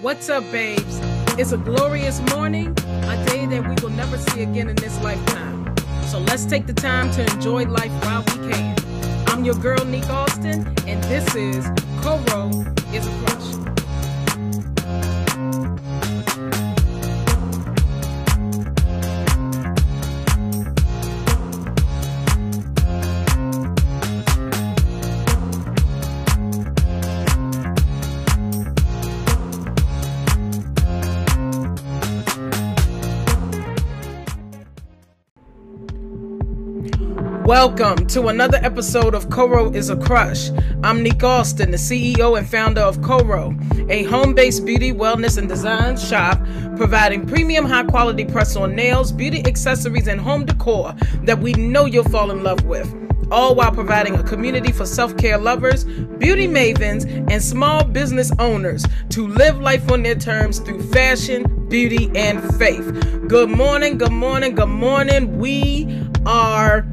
What's up, babes? It's a glorious morning, a day that we will never see again in this lifetime. So let's take the time to enjoy life while we can. I'm your girl, Nick Austin, and this is Coro is a Crush. Welcome to another episode of Coro is a Crush. I'm Nick Austin, the CEO and founder of Coro, a home based beauty, wellness, and design shop providing premium high quality press on nails, beauty accessories, and home decor that we know you'll fall in love with. All while providing a community for self care lovers, beauty mavens, and small business owners to live life on their terms through fashion, beauty, and faith. Good morning, good morning, good morning. We are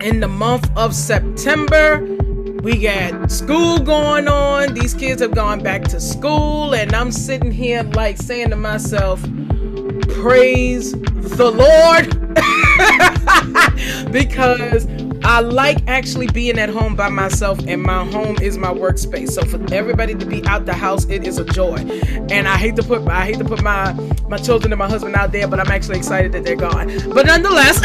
in the month of September. We got school going on. These kids have gone back to school, and I'm sitting here like saying to myself, Praise the Lord. because I like actually being at home by myself, and my home is my workspace. So for everybody to be out the house, it is a joy. And I hate to put I hate to put my my children and my husband out there, but I'm actually excited that they're gone. But nonetheless.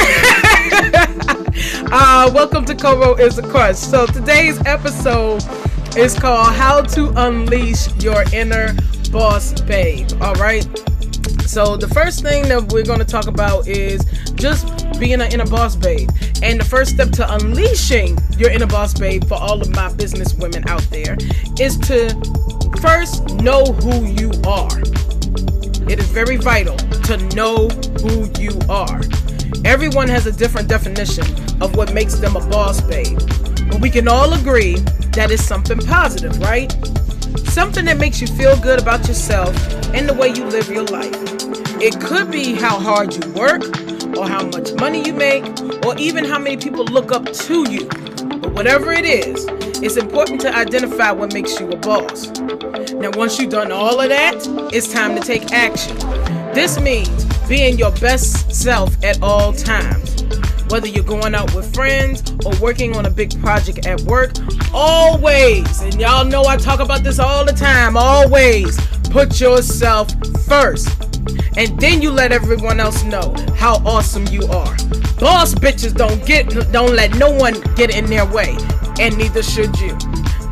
uh, welcome to Coro is a Crush. So today's episode is called How to Unleash Your Inner Boss Babe. All right. So the first thing that we're going to talk about is just being an inner boss babe. And the first step to unleashing your inner boss babe for all of my business women out there is to first know who you are. It is very vital to know who you are. Everyone has a different definition of what makes them a boss babe. But we can all agree that it's something positive, right? Something that makes you feel good about yourself and the way you live your life. It could be how hard you work, or how much money you make, or even how many people look up to you. But whatever it is, it's important to identify what makes you a boss. Now, once you've done all of that, it's time to take action. This means being your best self at all times. Whether you're going out with friends or working on a big project at work, always, and y'all know I talk about this all the time, always put yourself first. And then you let everyone else know how awesome you are. Boss bitches don't get don't let no one get in their way, and neither should you.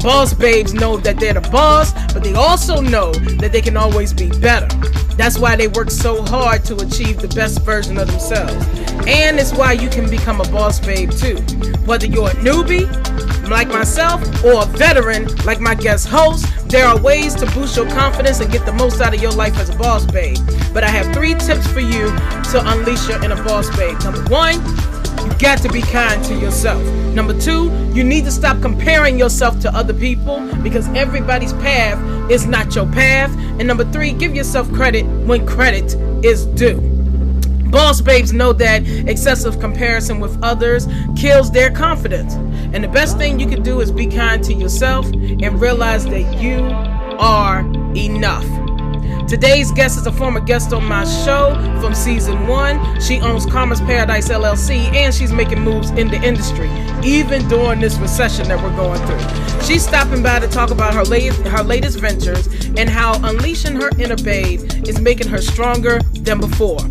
Boss babes know that they're the boss, but they also know that they can always be better. That's why they work so hard to achieve the best version of themselves. And it's why you can become a boss babe too. Whether you're a newbie, like myself, or a veteran, like my guest host, there are ways to boost your confidence and get the most out of your life as a boss babe. But I have three tips for you to unleash your inner boss babe. Number one, you got to be kind to yourself. Number two, you need to stop comparing yourself to other people because everybody's path is not your path. And number three, give yourself credit when credit is due. Boss babes know that excessive comparison with others kills their confidence. And the best thing you can do is be kind to yourself and realize that you are enough. Today's guest is a former guest on my show from season one. She owns Karma's Paradise LLC and she's making moves in the industry, even during this recession that we're going through. She's stopping by to talk about her latest, her latest ventures and how unleashing her inner babe is making her stronger than before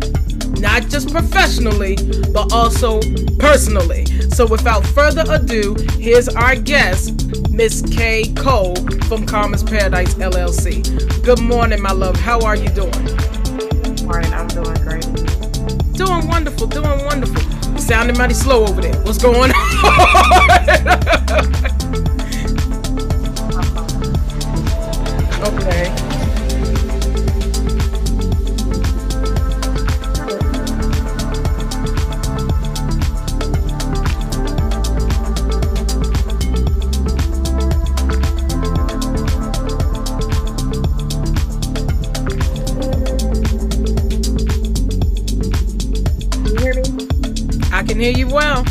not just professionally, but also personally. So without further ado, here's our guest, Miss Kay Cole from Karma's Paradise LLC. Good morning, my love. How are you doing? Morning, I'm doing great. Doing wonderful, doing wonderful. Sounding mighty slow over there. What's going on? okay. hear you well.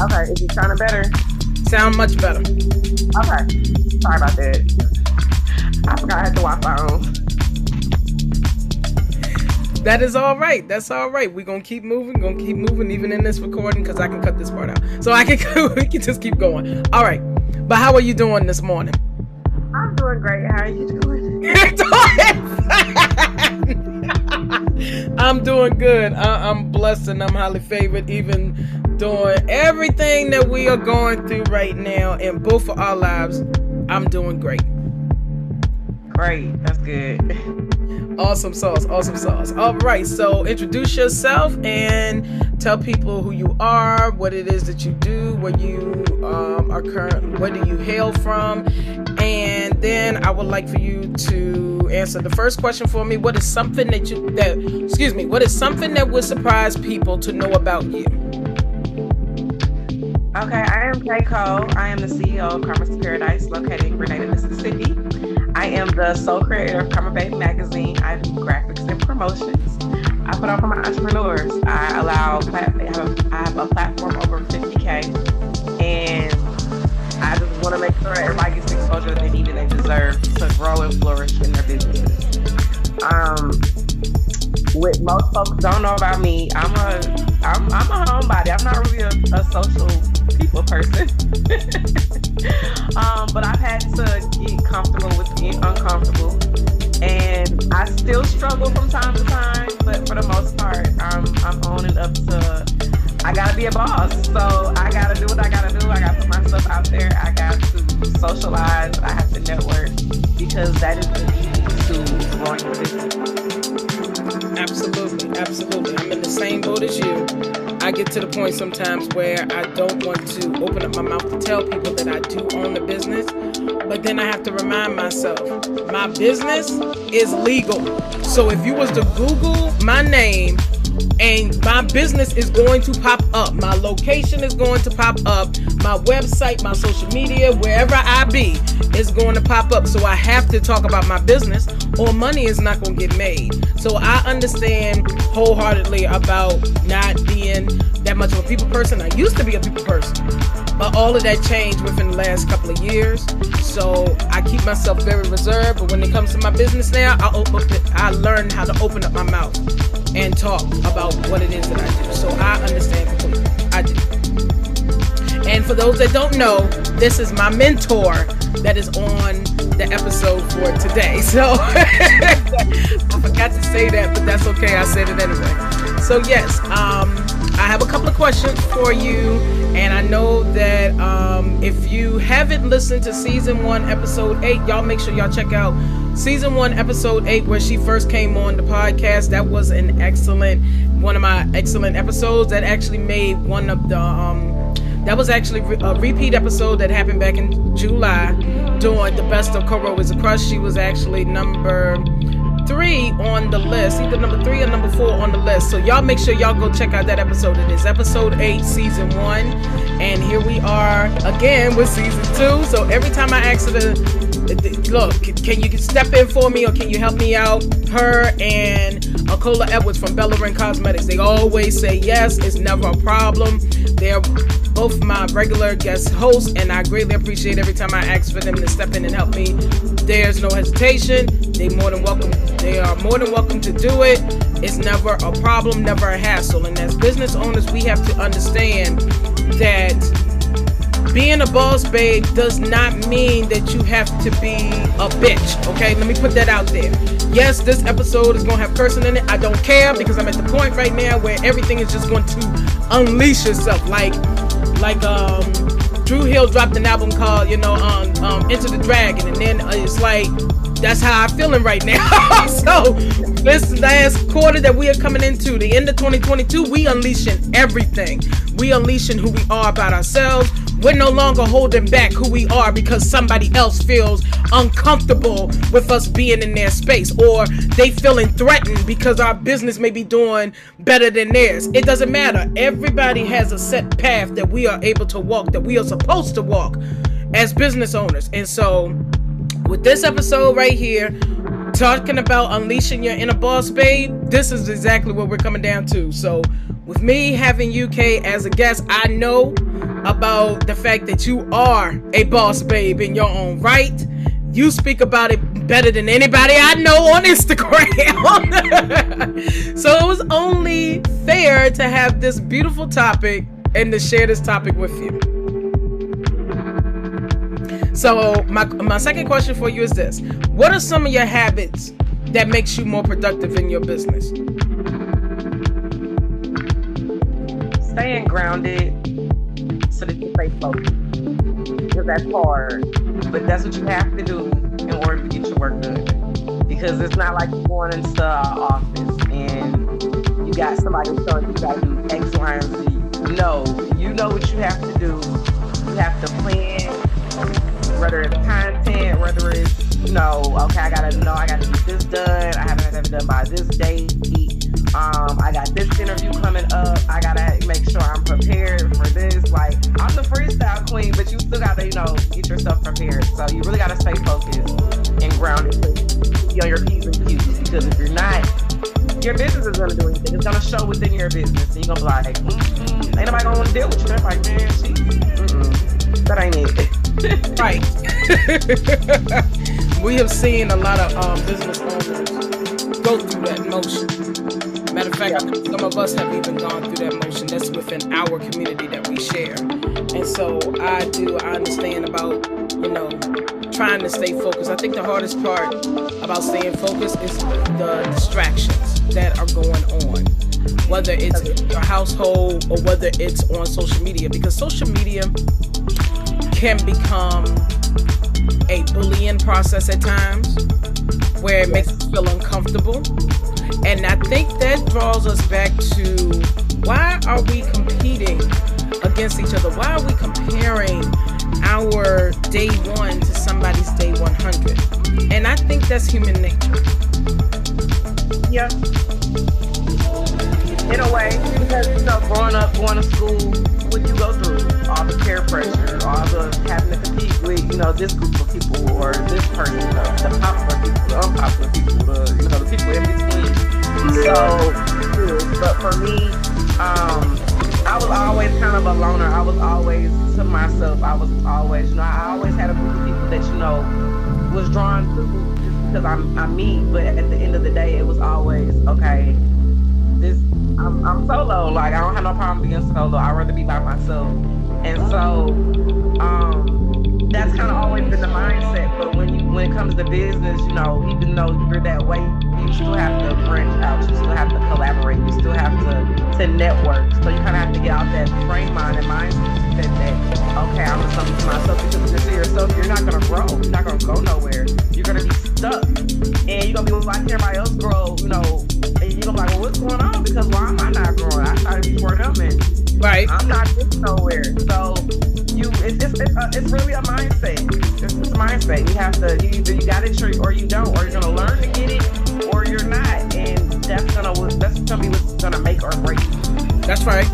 Okay, is it sounding better? Sound much better. Okay. Sorry about that. I forgot I had the Wi-Fi on. That is all right. That's all right. We're gonna keep moving. Gonna keep moving, even in this recording, because I can cut this part out. So I can we can just keep going. All right. But how are you doing this morning? I'm doing good. I, am blessed and I'm highly favored, even doing everything that we are going through right now in both of our lives. I'm doing great. Great. That's good. Awesome sauce, awesome sauce. All right, so introduce yourself and tell people who you are, what it is that you do, where you um, are current, where do you hail from, and then I would like for you to answer the first question for me. What is something that you that excuse me? What is something that would surprise people to know about you? Okay, I am Kay Cole. I am the CEO of Karma's Paradise, located in Grenada, Mississippi. I am the sole creator of Karma Baby Magazine. I do graphics and promotions. I put on for my entrepreneurs. I allow, I have, a, I have a platform over 50K, and I just want to make sure everybody gets to grow and flourish in their businesses. Um, most folks don't know about me, I'm a I'm, I'm a homebody. I'm not really a, a social people person. um, but I've had to get comfortable with being uncomfortable. And I still struggle from time to time, but for the most part, I'm, I'm owning up to I gotta be a boss. So I gotta do what I gotta do. I gotta put my stuff out there. I got to socialize. I have to network because that is the key to growing a business. Absolutely, absolutely. I'm in the same boat as you. I get to the point sometimes where I don't want to open up my mouth to tell people that I do own the business, but then I have to remind myself my business is legal. So if you was to Google my name and my business is going to pop up. My location is going to pop up. My website, my social media, wherever I be, is going to pop up. So I have to talk about my business, or money is not going to get made. So I understand wholeheartedly about not being that much of a people person. I used to be a people person, but all of that changed within the last couple of years. So I keep myself very reserved. But when it comes to my business now, I open, I learn how to open up my mouth and talk about what it is that I do. So I understand completely. I do. And for those that don't know, this is my mentor that is on the episode for today. So I forgot to say that, but that's okay. I said it anyway. So yes, um, I have a couple of questions for you, and I know that um, if you haven't listened to season one, episode eight, y'all make sure y'all check out season one, episode eight, where she first came on the podcast. That was an excellent, one of my excellent episodes. That actually made one of the um, that was actually a repeat episode that happened back in July doing the best of Coro is a Crush. She was actually number three on the list, either number three or number four on the list. So y'all make sure y'all go check out that episode. It is episode eight, season one, and here we are again with season two. So every time I ask her to look, can you step in for me or can you help me out? Her and Akola Edwards from Bellerin Cosmetics, they always say yes. It's never a problem. They're both my regular guest hosts, and I greatly appreciate every time I ask for them to step in and help me. There's no hesitation. They more than welcome. They are more than welcome to do it. It's never a problem, never a hassle. And as business owners, we have to understand that being a boss babe does not mean that you have to be a bitch. Okay, let me put that out there. Yes, this episode is gonna have cursing in it. I don't care because I'm at the point right now where everything is just going to unleash yourself. Like, like um, Dru Hill dropped an album called, you know, um, um Enter the Dragon, and then it's like that's how I'm feeling right now. so this last quarter that we are coming into, the end of 2022, we unleashing everything. We unleashing who we are about ourselves. We're no longer holding back who we are because somebody else feels uncomfortable with us being in their space or they feeling threatened because our business may be doing better than theirs. It doesn't matter. Everybody has a set path that we are able to walk, that we are supposed to walk as business owners. And so with this episode right here, talking about unleashing your inner boss, babe, this is exactly what we're coming down to. So, with me having UK as a guest, I know about the fact that you are a boss babe in your own right. You speak about it better than anybody I know on Instagram. so it was only fair to have this beautiful topic and to share this topic with you. So my my second question for you is this: What are some of your habits that makes you more productive in your business? Staying grounded so that you stay focused. Because that's hard. But that's what you have to do in order to get your work done. Because it's not like you're going into office and you got somebody telling you you gotta do X, Y, and Z. No, you know what you have to do. You have to plan, whether it's content, whether it's, you know, okay, I gotta know I gotta get this done. I haven't had it done by this date. Um, I got this interview coming up. I gotta make sure I'm prepared for this. Like, I'm the freestyle queen, but you still gotta, you know, get yourself prepared. So you really gotta stay focused and grounded. Be on your P's and Q's because if you're not, your business is gonna do anything. It's gonna show within your business. And you're gonna be like, mm-hmm. ain't nobody gonna wanna deal with you. They're like, man, she, that ain't it. right. we have seen a lot of um, business owners go through that motion Matter of fact, yeah. some of us have even gone through that motion. That's within our community that we share. And so I do, I understand about, you know, trying to stay focused. I think the hardest part about staying focused is the distractions that are going on. Whether it's your household or whether it's on social media, because social media can become a bullying process at times where it makes us feel uncomfortable and I think that draws us back to why are we competing against each other? Why are we comparing our day one to somebody's day 100? And I think that's human nature. Yeah. In a way, because you know, growing up, going to school, what you go through, all the peer pressure, all the having to compete with, you know, this group of people or this person, you know, the popular people, the unpopular people, the you know, the people in between. So, but for me, um, I was always kind of a loner. I was always to myself. I was always, you know, I always had a group of people that you know was drawn to just because I'm I'm me. But at the end of the day, it was always okay. I'm, I'm solo. Like I don't have no problem being solo. I'd rather be by myself. And so, um, that's kind of always been the mindset. But when you when it comes to business, you know, even though you're that way you still have to branch out, you still have to collaborate, you still have to, to network. So you kind of have to get out that frame mind and mindset that, okay, I'm just something to myself because if you're yourself, you're not to grow. You're not to go nowhere. You're to be stuck. And you're to be watching everybody else grow, you know, and you're to be like, well, what's going on? Because why am I not growing? I started before them and right. I'm not getting nowhere. So you, it's, it's, it's, uh, it's really a mindset. It's, a mindset. You have to, you either you got it or you don't, or you're going to learn to get it or you're not, and that's gonna that's gonna be what's gonna make or break. That's right.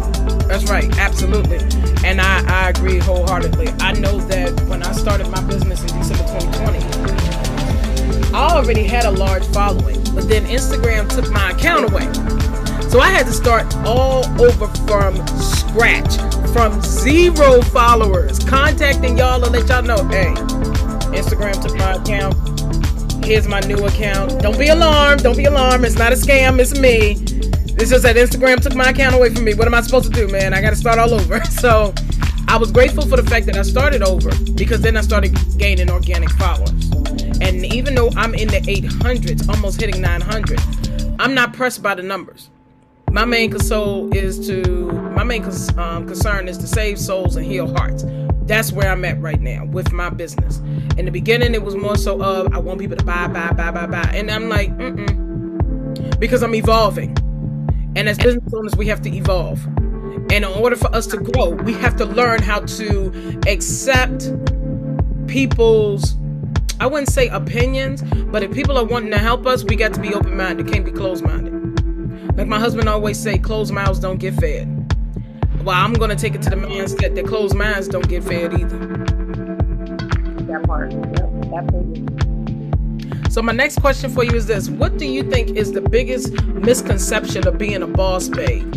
That's right. Absolutely. And I, I agree wholeheartedly. I know that when I started my business in December 2020, I already had a large following, but then Instagram took my account away. So I had to start all over from scratch, from zero followers, contacting y'all to let y'all know, hey, Instagram took my account here's my new account. Don't be alarmed. Don't be alarmed. It's not a scam. It's me. It's just that Instagram took my account away from me. What am I supposed to do, man? I got to start all over. So I was grateful for the fact that I started over because then I started gaining organic followers. And even though I'm in the 800s, almost hitting 900, I'm not pressed by the numbers. My main console is to my main um, concern is to save souls and heal hearts that's where I'm at right now with my business. In the beginning, it was more so of I want people to buy, buy, buy, buy, buy, and I'm like, mm because I'm evolving. And as business owners, we have to evolve. And in order for us to grow, we have to learn how to accept people's I wouldn't say opinions, but if people are wanting to help us, we got to be open minded. Can't be closed minded. Like my husband always say, closed mouths don't get fed. Well, I'm gonna take it to the man's that their closed minds don't get fed either. That part. Yep, So my next question for you is this: What do you think is the biggest misconception of being a boss babe?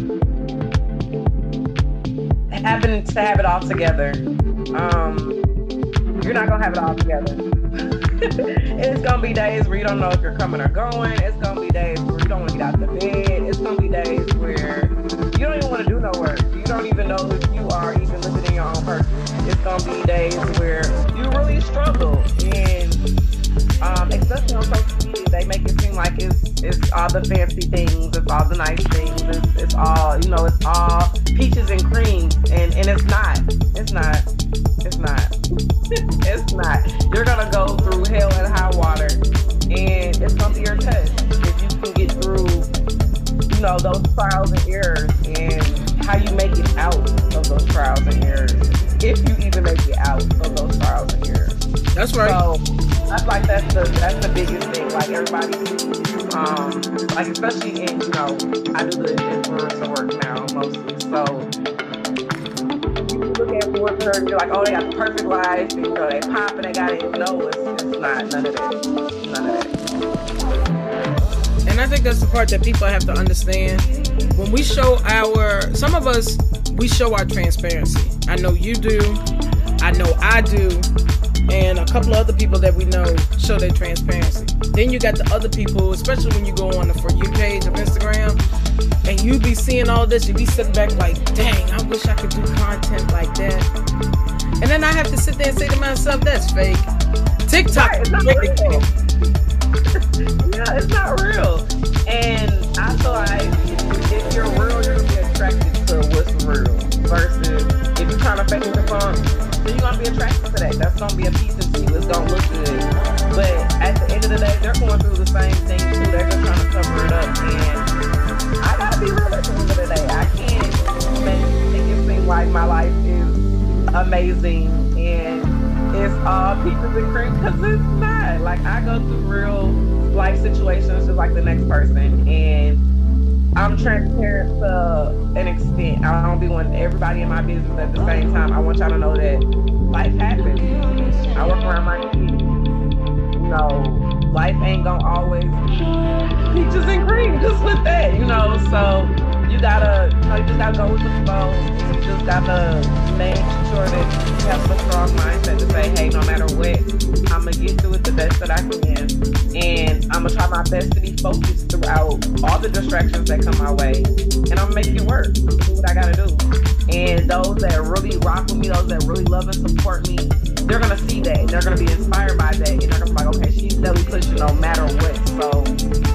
Having to have it all together. Um, you're not gonna have it all together. it's gonna be days where you don't know if you're coming or going. It's gonna be days where you don't want to get out the bed. It's gonna be days where you don't even want to do no work. You don't even know if you are even living in your own purpose. It's gonna be days where you really struggle, and um, especially on social media, they make it seem like it's it's all the fancy things, it's all the nice things, it's, it's all you know, it's all peaches and cream, and and it's not. It's not. It's not. it's not. You're gonna go through hell and high water, and it's gonna be your test. If you can get through, you know, those trials and errors, and how you make it out of those trials and errors, if you even make it out of those trials and errors. That's right. So that's like that's the that's the biggest thing. Like everybody um, like especially in you know, I do the influencer work now mostly. So look at influencer you're like, oh, they got the perfect life, and, you know, they pop and they got it. No, it's, it's not none of that. None of that. And I think that's the part that people have to understand. When we show our, some of us, we show our transparency. I know you do. I know I do. And a couple of other people that we know show their transparency. Then you got the other people, especially when you go on the For You page of Instagram, and you'd be seeing all this, You'd be sitting back like, dang, I wish I could do content like that. And then I have to sit there and say to myself, that's fake. TikTok, Right, it's not real. yeah, it's not real. And I feel like if you're real, you're gonna be attracted to what's real. Versus if you're trying to fake it the funk, then you're gonna be attracted to that. That's gonna be a piece of you. It's gonna look good. But at the end of the day, they're going through the same thing too. They're just trying to cover it up. And I gotta be real at the day. I can't make, it seem like my life is amazing and it's all peaches and cream because it's not. Like I go through real life situations just like the next person and I'm transparent to an extent. I don't be wanting everybody in my business at the same time. I want y'all to know that life happens. I work around my know, life ain't gonna always be peaches and cream just with that, you know. So you gotta, you know, you just gotta go with the flow. You just gotta make sure that you have a strong mindset to say, hey, no matter what, I'm gonna get through it the best that I can, and I'm gonna try my best to be focused throughout all the distractions that come my way, and I'm gonna make it work. I'm gonna do what I gotta do. And those that really rock with me, those that really love and support me, they're gonna see that. They're gonna be inspired by that, and they're gonna be like, okay, she's steadily pushing no matter what. So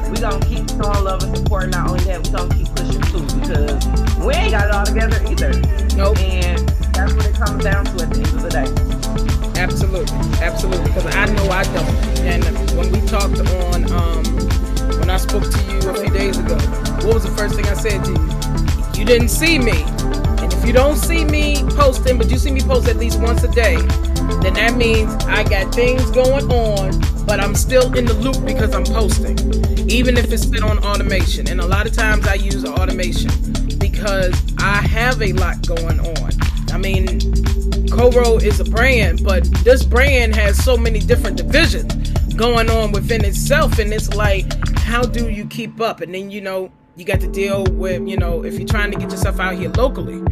we gonna keep showing love and support. Not only that, we gonna keep pushing too because we ain't got it all together either. Nope. And that's what it comes down to at the end of the day. Absolutely, absolutely. Because I know I don't. And when we talked on, um, when I spoke to you a few days ago, what was the first thing I said to you? You didn't see me. And if you don't see me posting, but you see me post at least once a day, then that means I got things going on, but I'm still in the loop because I'm posting. Even if it's set on automation. And a lot of times I use automation because I have a lot going on. I mean, Coro is a brand, but this brand has so many different divisions going on within itself, and it's like, how do you keep up? And then you know, you got to deal with, you know, if you're trying to get yourself out here locally,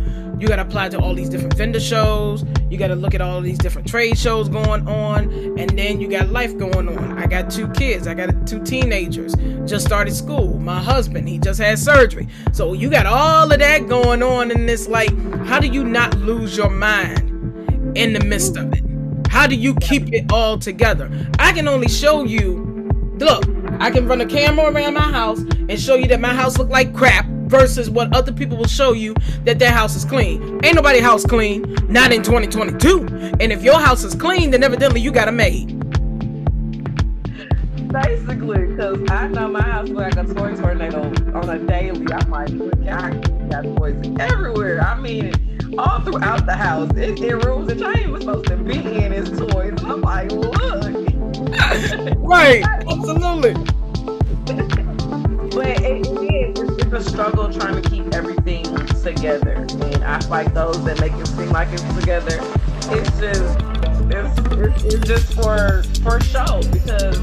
you got to apply to all these different vendor shows. You got to look at all these different trade shows going on, and then you got life going on. I got two kids. I got two teenagers. Just started school. My husband, he just had surgery. So you got all of that going on, and it's like, how do you not lose your mind in the midst of it? How do you keep it all together? I can only show you. Look, I can run a camera around my house and show you that my house look like crap versus what other people will show you that their house is clean. Ain't nobody house clean, not in 2022. And if your house is clean, then evidently you got a maid. Basically, because I know my house like a toy tornado on a daily. I'm like, I got toys everywhere. I mean, all throughout the house. It, it rooms that y'all ain't even supposed to be in is toys. And I'm like, look. Right, absolutely. But it, struggle trying to keep everything together. And I fight those that make it seem like it's together. It's just, it's, it's, it's just for for show because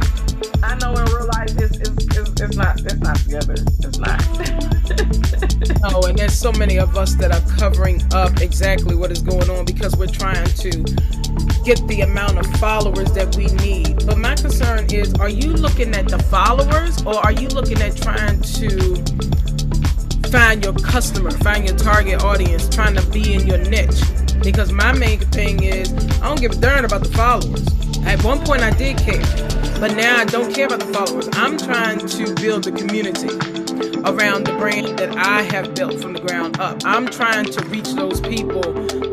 I know in real life it's, it's, it's, it's not it's not together. It's not. oh, and there's so many of us that are covering up exactly what is going on because we're trying to get the amount of followers that we need. But my concern is are you looking at the followers or are you looking at trying to find your customer, find your target audience, trying to be in your niche? Because my main thing is I don't give a darn about the followers. At one point I did care, but now I don't care about the followers. I'm trying to build the community around the brand that I have built from the ground up. I'm trying to reach those people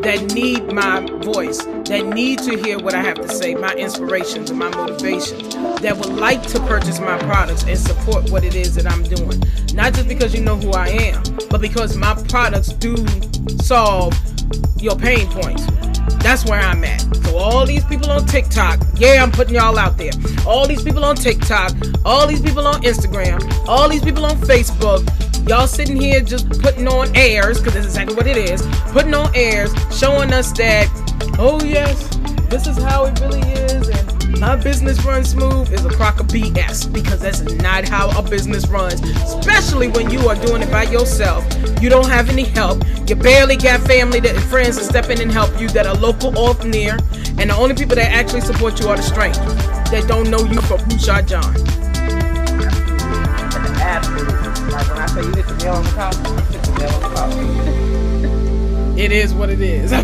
that need my voice, that need to hear what I have to say, my inspirations and my motivations, that would like to purchase my products and support what it is that I'm doing. Not just because you know who I am, but because my products do solve your pain points. That's where I'm at. So all these people on TikTok, yeah, I'm putting y'all out there. All these people on TikTok, all these people on Instagram, all these people on Facebook. Y'all sitting here just putting on airs, because that's exactly what it is. Putting on airs, showing us that, oh yes, this is how it really is, and my business runs smooth is a crock of BS because that's not how a business runs, especially when you are doing it by yourself. You don't have any help. You barely got family that friends to step in and help you that are local or near, and the only people that actually support you are the strangers that don't know you from Pusha John. Absolutely. Like when I say you hit the nail on the coffin, you hit the nail on the coffin. It is what it is.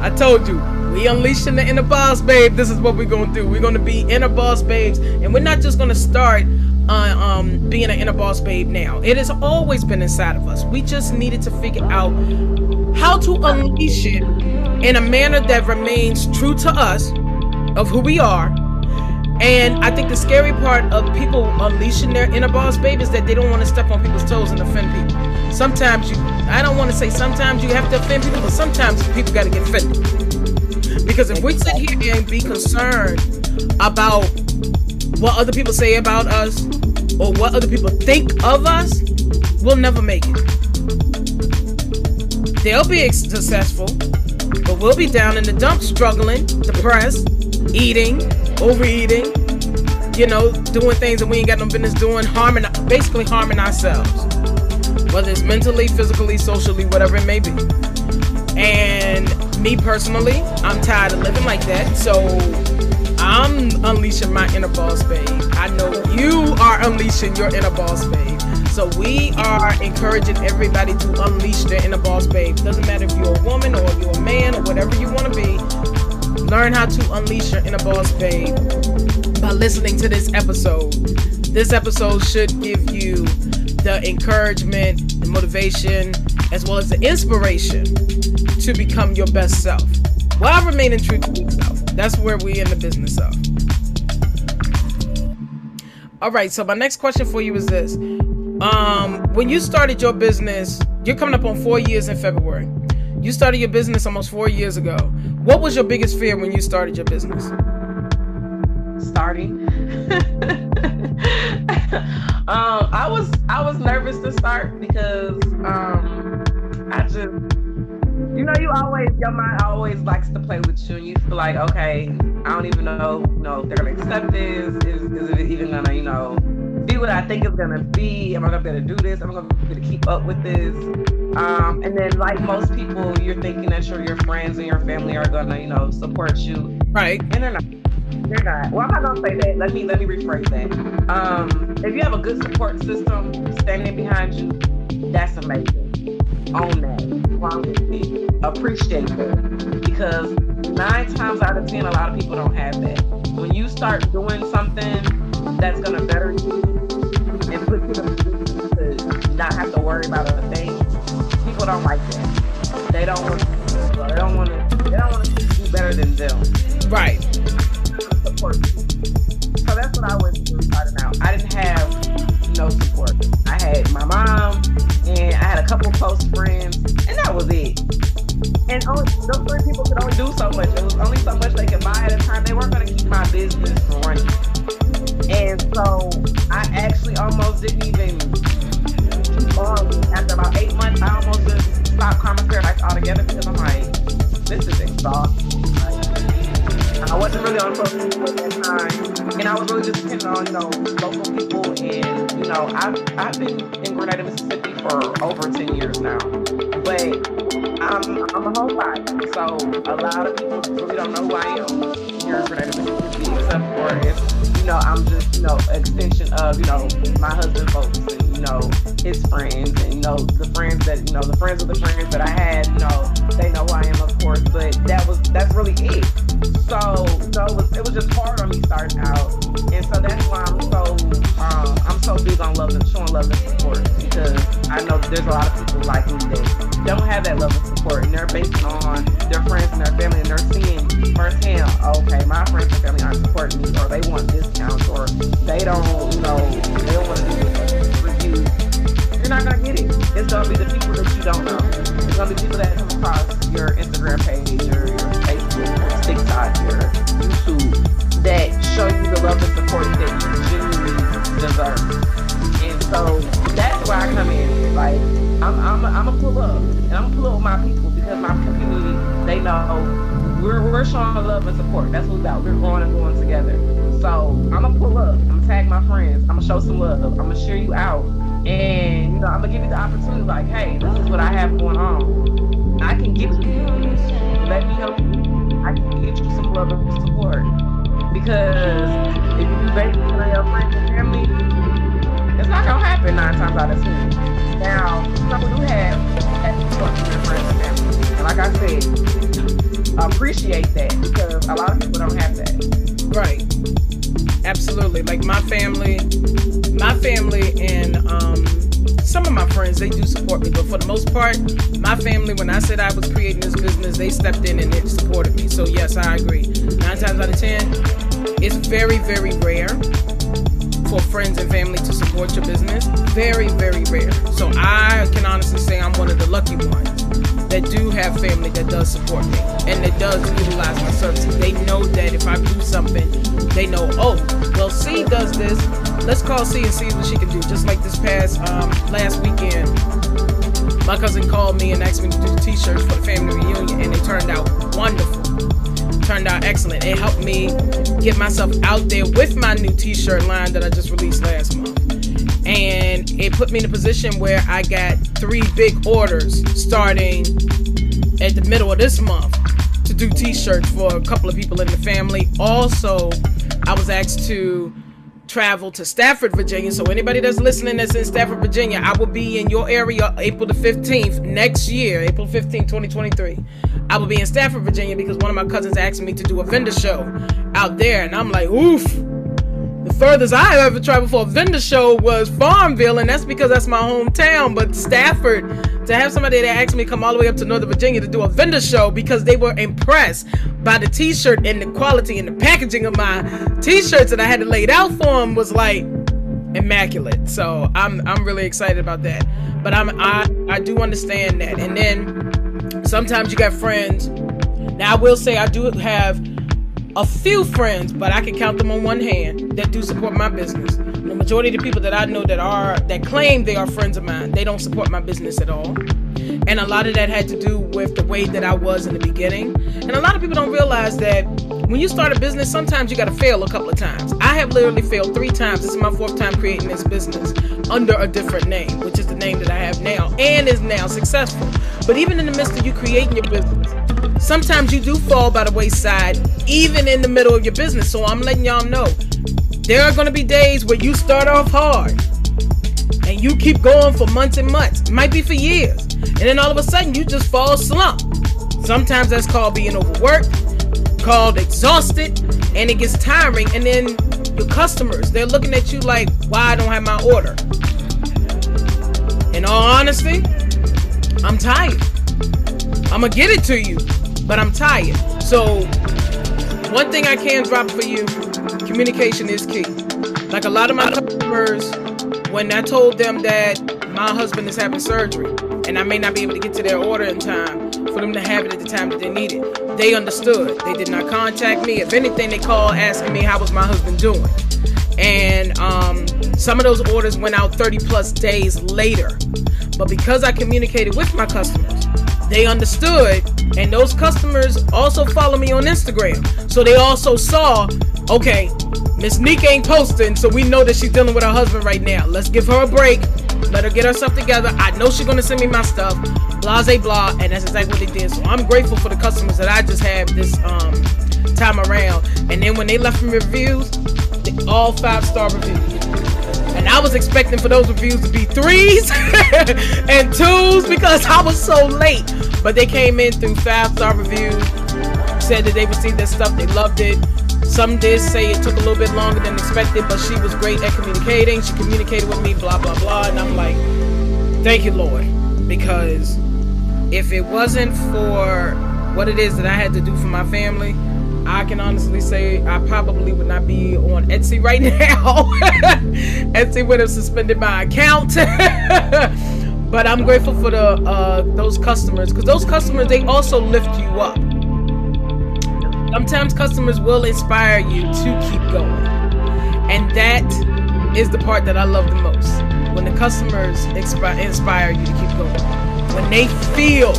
I told you, we unleashing the inner boss babe. This is what we're gonna do. We're gonna be inner boss babes, and we're not just gonna start uh, um, being an inner boss babe now. It has always been inside of us. We just needed to figure out how to unleash it in a manner that remains true to us of who we are. And I think the scary part of people unleashing their inner boss babe is that they don't want to step on people's toes and offend people. Sometimes you, I don't want to say sometimes you have to offend people, but sometimes people got to get offended. Because if we sit here and be concerned about what other people say about us or what other people think of us, we'll never make it. They'll be successful, but we'll be down in the dumps, struggling, depressed, eating, overeating, you know, doing things that we ain't got no business doing, harming, basically harming ourselves, whether it's mentally, physically, socially, whatever it may be. And me personally, I'm tired of living like that. So I'm unleashing my inner boss babe. I know you are unleashing your inner boss babe. So we are encouraging everybody to unleash their inner boss babe. Doesn't matter if you're a woman or you're a man or whatever you want to be. Learn how to unleash your inner boss babe by listening to this episode. This episode should give you the encouragement, the motivation, as well as the inspiration to become your best self while remaining true to yourself. That's where we in the business of. All right, so my next question for you is this. Um, when you started your business, you're coming up on four years in February. You started your business almost four years ago. What was your biggest fear when you started your business? Starting. um, I was I was nervous to start because um, I just you know, you always your mind always likes to play with you, and you feel like, okay, I don't even know, you know, if they're gonna accept this. Is, is it even gonna, you know, be what I think it's gonna be? Am I gonna be able to do this? Am I gonna be able to keep up with this? Um, and then, like most people, you're thinking that sure your friends and your family are gonna, you know, support you, right? And they're not. They're not. Well, I'm not gonna say that. Let me let me rephrase that. Um, if you have a good support system standing behind you, that's amazing. Own that. Wrong appreciate that because nine times out of ten, a lot of people don't have that. When you start doing something that's gonna better you and put you in a position to not have to worry about other things, people don't like that. They don't want. To, they don't want to. They don't want to do better than them. Right. Support. So that's what I went through starting out. I didn't have no support. I had my mom and a couple close friends, and that was it and only, those three people could only do so much. It was only so much they could buy at a time. They weren't going to keep my business running. And so I actually almost didn't even. After about eight months, I almost just stopped Karma's Paradise altogether because I'm like, this is exhausting. I wasn't really on media at that time. And I was really just depending on, you know, local people. And, you know, I've, I've been in Grenada, Mississippi for over 10 years now. But I'm, I'm a homebody, so a lot of people really don't know who I am here in Grenada, Mississippi, except for if, you know, I'm just, you know, extension of, you know, my husband folks and, you know, his friends and, you know, the friends that, you know, the friends of the friends that I had, you know, they know who I am, of course, but that was, that's really it. So, so it was, it was just hard on me starting out. And so that's why I'm so, um, I'm so big on love and showing love and support because I know that there's a lot of people like me that don't have that level of support and they're based on their friends and their family and they're seeing firsthand, okay, my friends and family aren't supporting me or they want discounts or they don't, you know, they don't want to do reviews. You're not gonna get it. It's gonna be the people that you don't know. It's gonna be people that come across your Instagram page I'm, I'm, I'm gonna pull up, and I'm gonna pull up with my people because my community, they know we're, we're showing love and support. That's what we about. We're going and going together. So I'm gonna pull up. I'm gonna tag my friends. I'm gonna show some love. I'm gonna share you out, and you know I'm gonna give you the opportunity. Like, hey, this is what I have going on. I can give you. Let me help you. I can get you some love and support because if you be based on your friends and family, it's not gonna happen nine times out of ten. Now, some do have and. Like I said, appreciate that because a lot of people don't have that. Right. Absolutely. Like my family, my family and um, some of my friends, they do support me. But for the most part, my family, when I said I was creating this business, they stepped in and they supported me. So yes, I agree. Nine times out of ten, it's very, very rare for friends and family to support your business. Very, very rare. So I can honestly say I'm one of the lucky ones that do have family that does support me and that does utilize my services. They know that if I do something, they know, oh, well, C does this. Let's call C and see what she can do. Just like this past um, last weekend, my cousin called me and asked me to do t-shirts for the family reunion, and it turned out wonderful turned out excellent. It helped me get myself out there with my new t-shirt line that I just released last month. And it put me in a position where I got three big orders starting at the middle of this month to do t-shirts for a couple of people in the family. Also, I was asked to travel to Stafford, Virginia. So anybody that's listening that's in Stafford, Virginia, I will be in your area April the 15th next year, April 15th, 2023. I will be in Stafford, Virginia because one of my cousins asked me to do a vendor show out there. And I'm like, oof. The furthest I have ever traveled for a vendor show was Farmville, and that's because that's my hometown. But Stafford, to have somebody that asked me to come all the way up to Northern Virginia to do a vendor show because they were impressed by the t-shirt and the quality and the packaging of my t-shirts that I had to lay it out for them was like immaculate. So I'm I'm really excited about that. But I'm I I do understand that. And then sometimes you got friends. Now I will say I do have a few friends, but I can count them on one hand that do support my business. The majority of the people that I know that are that claim they are friends of mine, they don't support my business at all. And a lot of that had to do with the way that I was in the beginning. And a lot of people don't realize that when you start a business, sometimes you got to fail a couple of times. I have literally failed three times. This is my fourth time creating this business under a different name, which is the name that I have now, and is now successful. But even in the midst of you creating your business, sometimes you do fall by the wayside, even in the middle of your business. So I'm letting y'all know there are going to be days where you start off hard and you keep going for months and months. It might be for years. And then all of a sudden you just fall slump. Sometimes that's called being overworked, called exhausted, and it gets tiring. And then your customers, they're looking at you like, why I don't have my order. In all honesty, I'm tired. I'm gonna get it to you, but I'm tired. So, one thing I can drop for you communication is key. Like a lot of my customers, when I told them that my husband is having surgery and I may not be able to get to their order in time for them to have it at the time that they need it, they understood. They did not contact me. If anything, they called asking me how was my husband doing. And um, some of those orders went out 30 plus days later. But because I communicated with my customers, they understood and those customers also follow me on Instagram. So they also saw, okay, Miss Neek ain't posting, so we know that she's dealing with her husband right now. Let's give her a break Let her get herself together. I know she's gonna send me my stuff. Blase blah, and that's exactly what they did. So I'm grateful for the customers that I just had this um, time around. And then when they left me reviews, all five star reviews. And I was expecting for those reviews to be threes and twos because I was so late. But they came in through five star reviews, said that they received their stuff, they loved it. Some did say it took a little bit longer than expected, but she was great at communicating. She communicated with me, blah, blah, blah. And I'm like, thank you, Lord. Because if it wasn't for what it is that I had to do for my family, I can honestly say I probably would not be on Etsy right now. Etsy would have suspended my account. but I'm grateful for the uh, those customers because those customers they also lift you up. Sometimes customers will inspire you to keep going, and that is the part that I love the most. When the customers inspire you to keep going, when they feel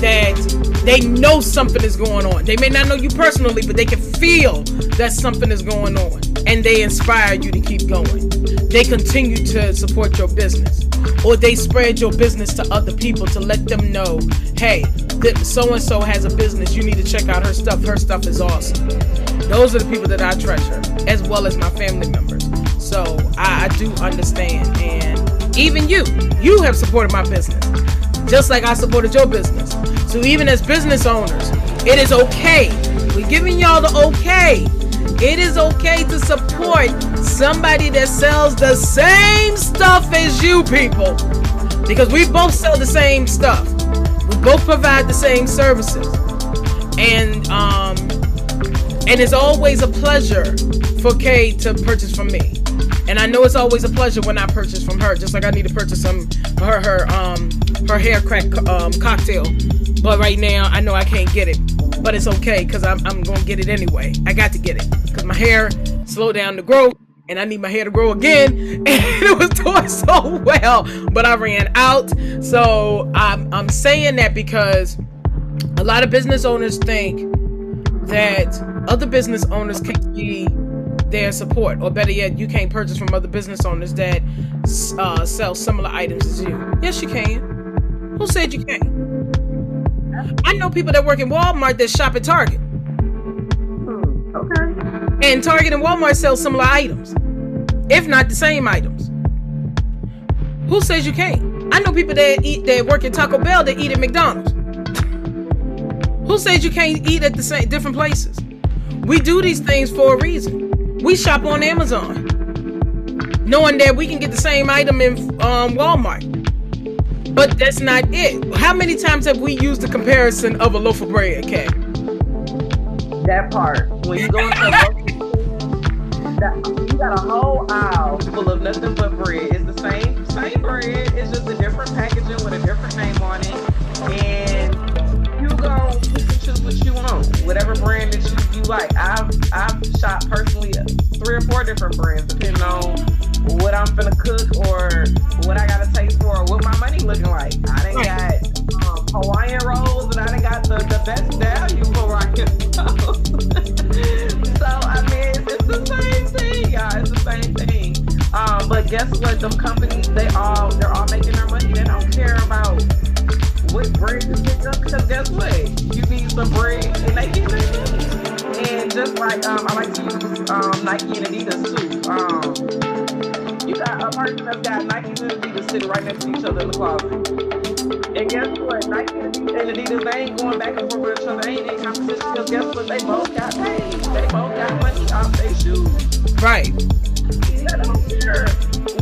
that they know something is going on. They may not know you personally, but they can feel that something is going on and they inspire you to keep going. They continue to support your business or they spread your business to other people to let them know, hey, so and so has a business. You need to check out her stuff. Her stuff is awesome. Those are the people that I treasure, as well as my family members. So I, I do understand. And even you, you have supported my business, just like I supported your business. So even as business owners, it is okay. We're giving y'all the okay. It is okay to support somebody that sells the same stuff as you people. Because we both sell the same stuff. We both provide the same services. And um and it's always a pleasure for Kay to purchase from me. And I know it's always a pleasure when I purchase from her, just like I need to purchase some her her um her hair crack um, cocktail but right now, I know I can't get it. But it's okay because I'm, I'm going to get it anyway. I got to get it because my hair slowed down to grow and I need my hair to grow again. And it was doing so well, but I ran out. So I'm, I'm saying that because a lot of business owners think that other business owners can be their support, or better yet, you can't purchase from other business owners that uh, sell similar items as you. Yes, you can. Who said you can't? I know people that work in Walmart that shop at Target. Hmm, okay. And Target and Walmart sell similar items, if not the same items. Who says you can't? I know people that eat that work at Taco Bell that eat at McDonald's. Who says you can't eat at the same different places? We do these things for a reason. We shop on Amazon, knowing that we can get the same item in um, Walmart. But that's not it. How many times have we used the comparison of a loaf of bread, Kay? That part. When you go into that, you got a whole aisle full of nothing but bread. It's the same same bread. It's just a different packaging with a different name on it. And you go choose what you want. Whatever brand that you, you like. I've I've shopped personally three or four different brands depending on what I'm gonna cook or what I gotta taste for or what my money looking like. I done got um, Hawaiian rolls and I done got the, the best value Hawaiian rolls. so I mean it's the same thing, guys. It's the same thing. Um, but guess what? Them companies, they all they're all making their money. They don't care about what bread to pick up because guess what? You need some bread and they get their money. And just like um, I like to use um, Nike and Adidas too. Um, you got a person that's got Nike and Adidas sitting right next to each other in the closet. And guess what? Nike and Adidas, they ain't going back and forth with each other. They ain't in competition because guess what? They both got paid. They both got money off their shoes. Right. They don't care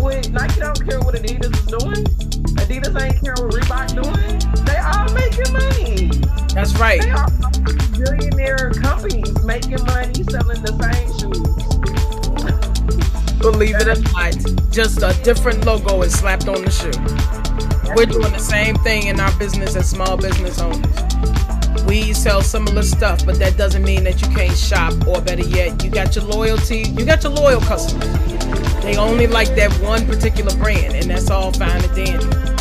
what Nike don't care what Adidas is doing. Adidas ain't care what Reebok doing. They all making money. That's right. They are billionaire companies making money selling the same shoes. Believe it or not, just a different logo is slapped on the shoe. We're doing the same thing in our business as small business owners. We sell similar stuff, but that doesn't mean that you can't shop, or better yet, you got your loyalty, you got your loyal customers. They only like that one particular brand, and that's all fine and dandy.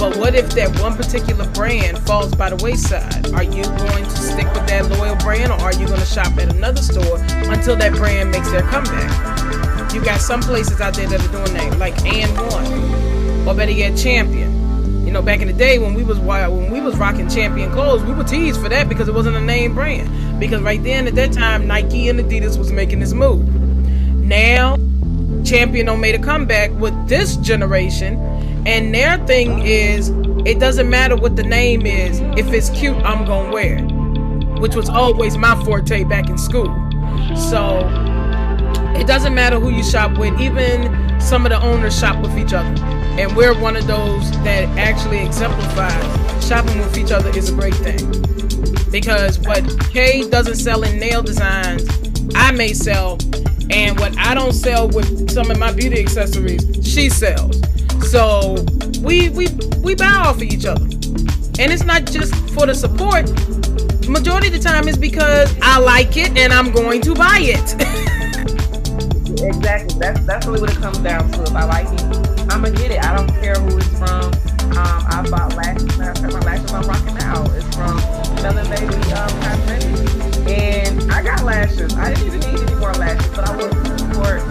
But what if that one particular brand falls by the wayside? Are you going to stick with that loyal brand, or are you going to shop at another store until that brand makes their comeback? You got some places out there that are doing that, like and one. or better yet, Champion. You know, back in the day when we was wild, when we was rocking Champion clothes, we were teased for that because it wasn't a name brand. Because right then at that time, Nike and Adidas was making this move. Now, Champion don't made a comeback with this generation, and their thing is it doesn't matter what the name is. If it's cute, I'm gonna wear it, which was always my forte back in school. So it doesn't matter who you shop with. Even some of the owners shop with each other, and we're one of those that actually exemplify shopping with each other is a great thing. Because what Kay doesn't sell in nail designs, I may sell and what I don't sell with some of my beauty accessories, she sells. So we we we bow off of each other. And it's not just for the support. Majority of the time is because I like it and I'm going to buy it. exactly. That's that's really what it comes down to. If I like it, I'm gonna get it. I don't care who it's from. Um, I bought lashes. My lashes I'm rocking now. It's from Melon Baby um, Cosmetics. And I got lashes. I didn't even need any more lashes, but I was for know,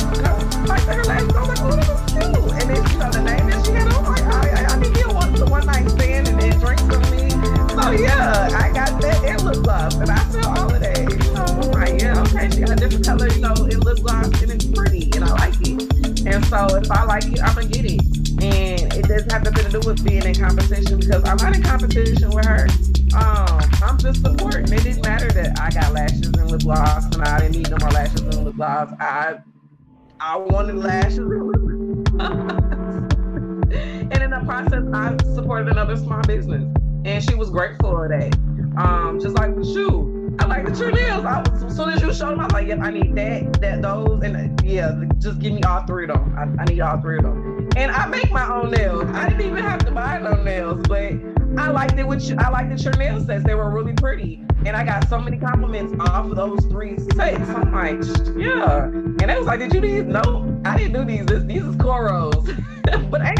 like her lashes. I was like, oh, this is cute. And then you know the name that she had on, like, I, I, I need to one the one night stand and, and drinks with me. So yeah, I got that and lip gloss, and I sell all of that. So I'm like, yeah, okay, she got a different color, you know, in lip gloss, and it's pretty, and I like it. And so if I like it, I'm gonna get it. And it doesn't have nothing to do with being in competition because I'm not in competition with her. Um, I'm just supporting. It didn't matter that I got lashes and lip gloss, and I didn't need no more lashes and lip gloss. I I wanted lashes and in the process, I supported another small business, and she was grateful for that. Um, just like the shoe. I like the true nails. I was, as soon as you showed them, I was like, yep, I need that, that, those, and uh, yeah, just give me all three of them. I, I need all three of them. And I make my own nails. I didn't even have to buy no nails, but I liked it with I liked it your nail sets. They were really pretty. And I got so many compliments off of those three sets. I'm like, yeah. And they was like, did you do these? No, I didn't do these. This, these is Coro's. but ain't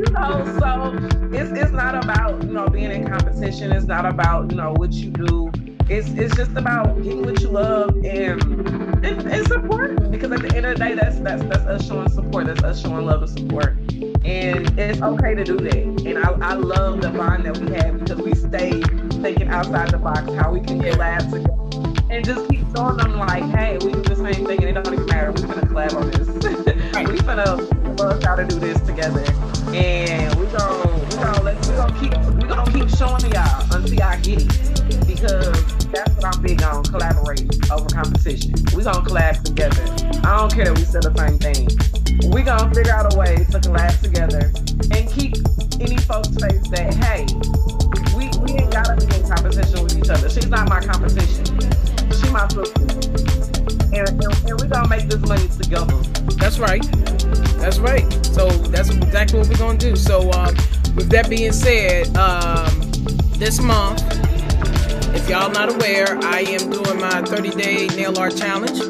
you know, so it's it's not about, you know, being in competition. It's not about, you know, what you do. It's it's just about getting what you love and and supporting because at the end of the day that's that's that's us showing support. That's us showing love and support. And it's okay to do that. And I, I love the bond that we have because we stay thinking outside the box, how we can collab together. And just keep showing them like, hey, we do the same thing and it don't even matter. We're gonna collab on this. we gonna how to do this together. And we gonna we gonna let we gonna keep we gonna keep showing y'all until y'all get it. Because that's what I'm big on, collaborating over competition. We gonna collab together. I don't care that we said the same thing we gonna figure out a way to collab together and keep any folks face that hey, we, we ain't gotta be in competition with each other. She's not my competition. She my sister. And, and, and we gonna make this money together. That's right. That's right. So that's exactly what we're gonna do. So um, with that being said, um, this month, if y'all not aware, I am doing my 30 day nail art challenge,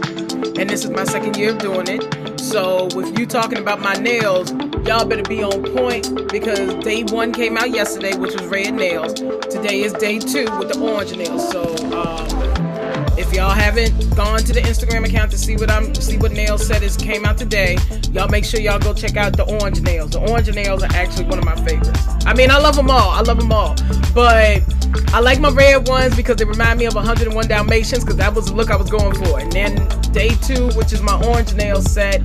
and this is my second year of doing it. So with you talking about my nails, y'all better be on point because day one came out yesterday, which was red nails. Today is day two with the orange nails. So um, haven't gone to the Instagram account to see what I'm see what nail set is came out today, y'all make sure y'all go check out the orange nails. The orange nails are actually one of my favorites. I mean, I love them all. I love them all, but I like my red ones because they remind me of 101 Dalmatians because that was the look I was going for. And then day two, which is my orange nail set.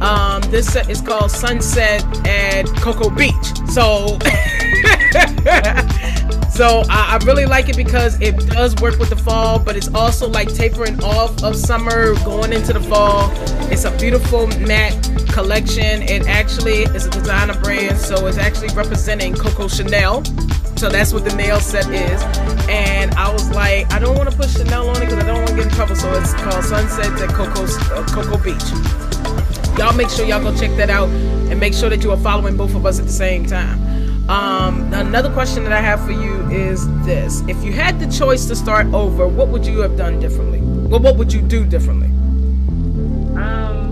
Um, this set is called Sunset at Coco Beach. So, so I, I, really like it because it does work with the fall, but it's also like tapering off of summer, going into the fall. It's a beautiful matte collection. It actually is a designer brand, so it's actually representing Coco Chanel. So that's what the nail set is. And I was like, I don't want to put Chanel on it because I don't want to get in trouble. So it's called Sunsets at Coco, uh, Beach. Y'all make sure y'all go check that out and make sure that you are following both of us at the same time. Um, another question that I have for you is this: If you had the choice to start over, what would you have done differently? Well, what would you do differently? Um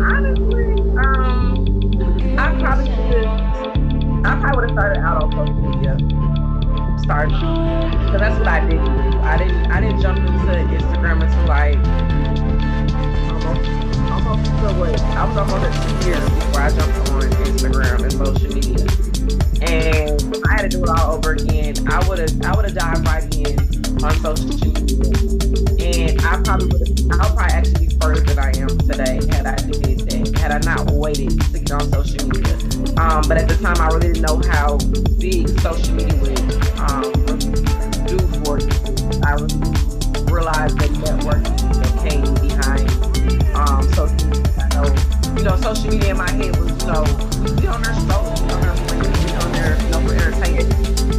honestly, um I probably should. I probably would have started out on social media. Started because that's what I did. I didn't I didn't jump into Instagram until like almost almost I was almost at two years before I jumped on Instagram and social media. And if I had to do it all over again. I would have I would have dived right in on social media. And I probably would have I would probably actually be further than I am today had I did that. Had I not waited to get on social media. Um, but at the time I really didn't know how big social media would um, do for you. I realized that networking media in my head was, you know, we on their shows, we on their we on their, you know, for entertainment.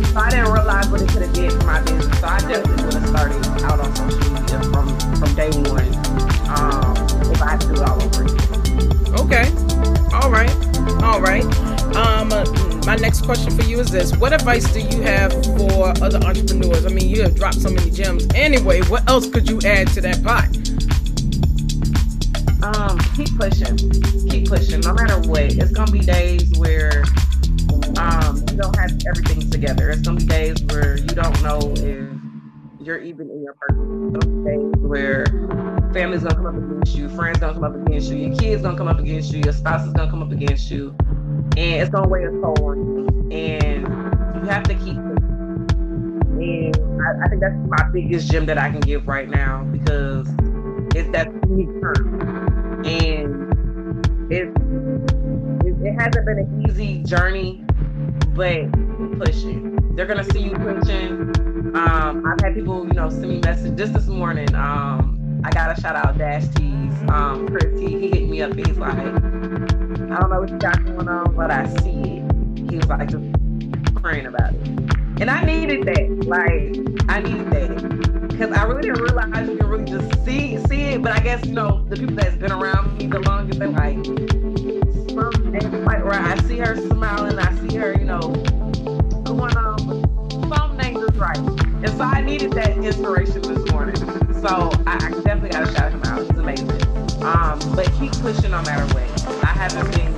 So I didn't realize what it could have did for my business. So I definitely would have started out on social media from, from day one um, if I had to do it all over again. Okay. All right. All right. Um, my next question for you is this: What advice do you have for other entrepreneurs? I mean, you have dropped so many gems. Anyway, what else could you add to that pot? Um, keep pushing, keep pushing. No matter what, it's gonna be days where um you don't have everything together. It's gonna be days where you don't know if you're even in your purpose. It's gonna be days where family's gonna come up against you, friends gonna come up against you, your kids gonna come up against you, your spouse is gonna come up against you, and it's gonna weigh a toll on you. And you have to keep pushing. And I, I think that's my biggest gem that I can give right now because it's that unique turn. And it, it it hasn't been an easy journey, but pushing. They're gonna see you pushing. Um, I've had people, you know, send me messages just this morning. Um, I got to shout out Dash T's. Um, Chris, he, he hit me up. He's like, I don't know what you got going on, but I see it. He was like, just praying about it. And I needed that. Like, I needed that. Because I really didn't realize you can really just see see it. But I guess, you know, the people that's been around me the longest, they're like, ain't quite right. I see her smiling. I see her, you know, going on. Something ain't just right. And so I needed that inspiration this morning. So I, I definitely got to shout him out. He's amazing. Um, but keep pushing no matter what. I haven't been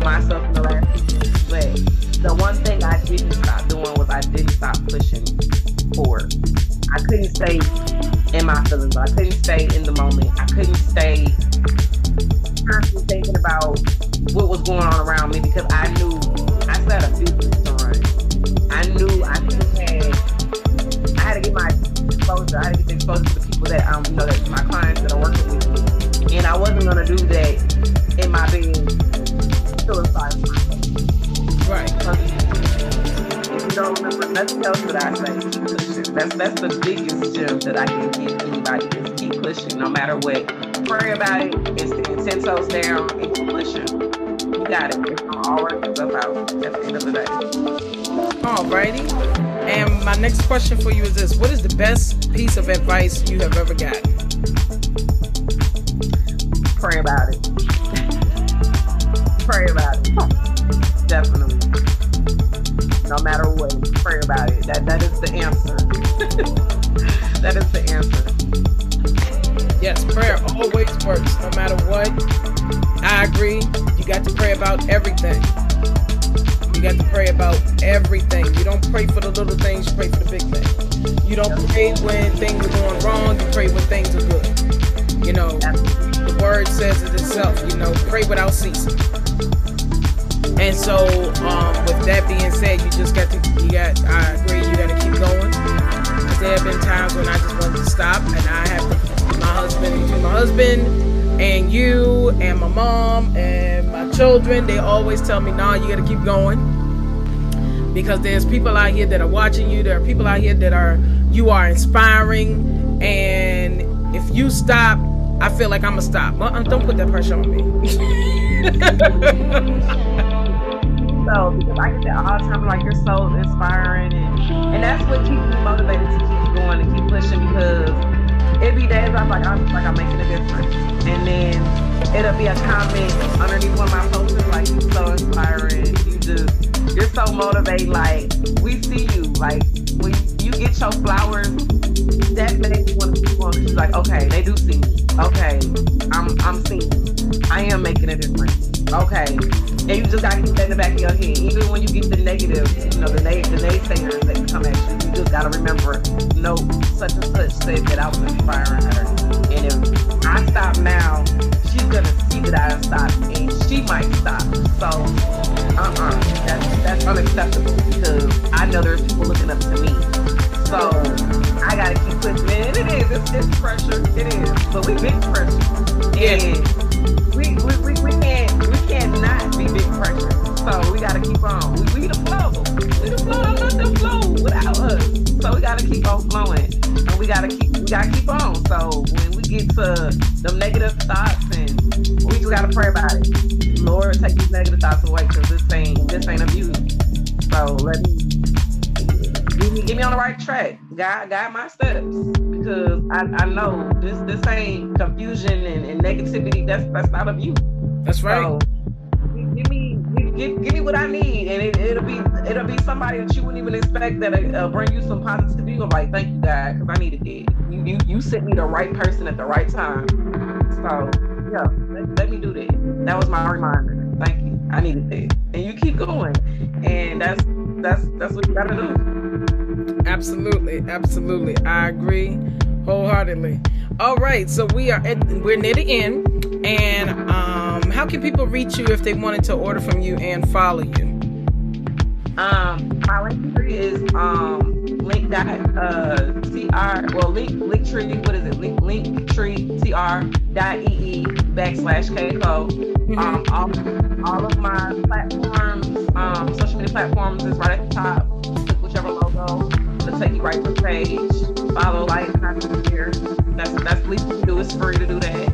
myself in the last few years, but the one thing I didn't stop doing was I didn't stop pushing forward. I couldn't stay in my feelings. I couldn't stay in the moment. I couldn't stay constantly thinking about what was going on around me because I knew I still had a business to run. I knew I still had I had to get my exposure. I had to get the exposure to the people that um you know that my clients that are working with me. And I wasn't gonna do that in my bed feeling sorry for myself. Right. You don't remember nothing else that I say. That's that's the biggest gem that I can give anybody is keep pushing no matter what. Pray about it and stand ten toes down and keep pushing. You got it. It's gonna all work itself out at the end of the day. Alrighty. And my next question for you is this: What is the best piece of advice you have ever gotten? Pray about it. pray about it. Definitely. No matter what, pray about it. That that is the answer. that is the answer. Yes, prayer always works, no matter what. I agree. You got to pray about everything. You got to pray about everything. You don't pray for the little things, you pray for the big things. You don't pray when things are going wrong, you pray when things are good. You know, the word says it itself, you know, pray without ceasing. And so, um, with that being said, you just got to, you got, I agree, you got to keep going. there have been times when I just wanted to stop, and I have to, my husband, my husband and you and my mom and my children, they always tell me, nah, you got to keep going. Because there's people out here that are watching you, there are people out here that are, you are inspiring, and if you stop, I feel like I'm gonna stop. Uh-uh, don't put that pressure on me. So because I get that all the time, like you're so inspiring, and and that's what keeps me motivated to keep going and keep pushing because it be days I'm like I'm like I'm making a difference, and then it'll be a comment underneath one of my posts like you're so inspiring, you just you're so motivating. Like we see you, like when you get your flowers, that makes me want to keep. Cause you're like, okay, they do see me. Okay, I'm I'm seeing. I am making a difference okay. And you just gotta keep that in the back of your head. Even when you get the negative, you know, the the naysayers that come at you, you just gotta remember, no, such and such said that I was inspiring her. And if I stop now, she's gonna see that I stopped and she might stop. So uh-uh. That's that's unacceptable because I know there's people looking up to me. So I gotta keep pushing in. It is, it's, it's pressure. It is. But we big pressure. Yeah. And we, we, we, we can't we cannot be big pressure. So we gotta keep on. We, we the flow. We the flow. Don't let them flow without us. So we gotta keep on flowing. And we gotta keep we gotta keep on. So when we get to them negative thoughts and we just gotta pray about it. Lord, take these negative thoughts away because this ain't this ain't you. So let me get me get me on the right track. Guide guide my steps because I, I know this this ain't confusion and, and negativity. That's that's not of you. That's right. So, give me give, give me what I need, and it, it'll be it'll be somebody that you wouldn't even expect that uh, bring you some positivity. You're like, thank you, God, because I needed it. You, you you sent me the right person at the right time. So yeah, let, let me do that. That was my reminder. Thank you. I needed that, and you keep going, and that's that's that's what you gotta do. Absolutely, absolutely. I agree wholeheartedly. All right, so we are at we're near the end, and um, how can people reach you if they wanted to order from you and follow you? Um, my link tree is um link dot uh tr well link link tree what is it link link tree tr dot ee backslash kco. Mm-hmm. Um, all, all of my platforms, um, social media platforms is right at the top. Whichever logo. Take you right to the page. Follow, like, comment, share. That's that's the least you can do. It's free to do that.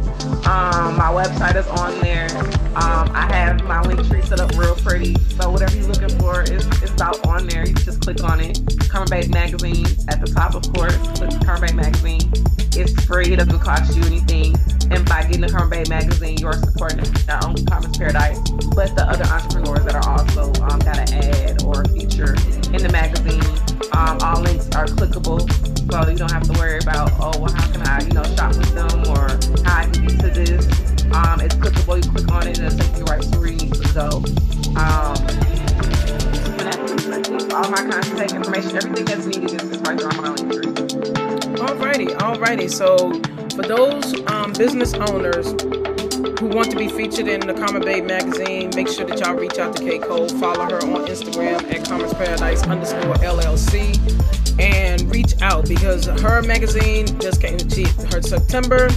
Um, my website is on there. Um, I have my link tree set up real pretty. So whatever you're looking for is is about on there. You just click on it. Karma Magazine at the top, of course. Click Karma Magazine. It's free. It doesn't cost you anything. And by getting the Karma Magazine, you're supporting not only Karma's Paradise, but the other entrepreneurs that are also um, got an ad or a feature in the magazine. Um, all links are clickable, so you don't have to worry about, oh, well, how can I, you know, shop with them or how I can get to this. Um, it's clickable. You click on it and it'll take you right to to go. Um, all my contact information, everything that's needed is, is right there on my link tree. Alrighty, alrighty. So for those um, business owners who want to be featured in the Karma Babe magazine, make sure that y'all reach out to Kay Cole. Follow her on Instagram at Karma's Paradise underscore LLC and reach out because her magazine just came. She, her September